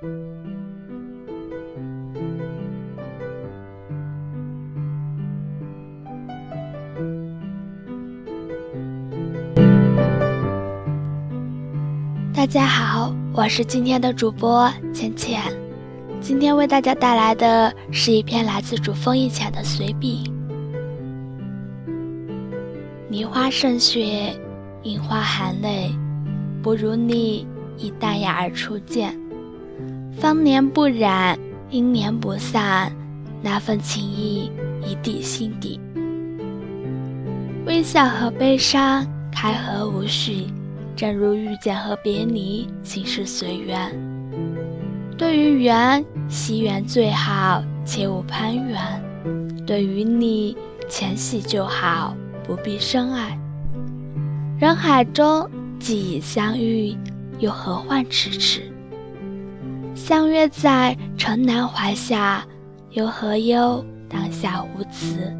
大家好，我是今天的主播浅浅。今天为大家带来的是一篇来自主峰一浅的随笔。梨花胜雪，樱花含泪，不如你以淡雅而初见。芳年不染，英年不散，那份情谊已抵心底。微笑和悲伤，开合无序。正如遇见和别离，情事随缘。对于缘，惜缘最好，切勿攀缘；对于你，浅喜就好，不必深爱。人海中既已相遇，又何患迟迟？相约在城南怀下，又何忧当下无辞？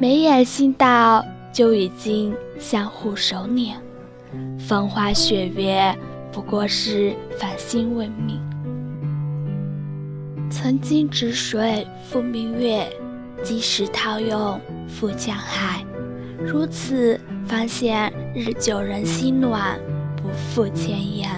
眉眼心道，就已经相互守念。风花雪月，不过是繁星未泯。曾经止水复明月，今时涛涌复江海。如此方显日久人心暖，不负前言。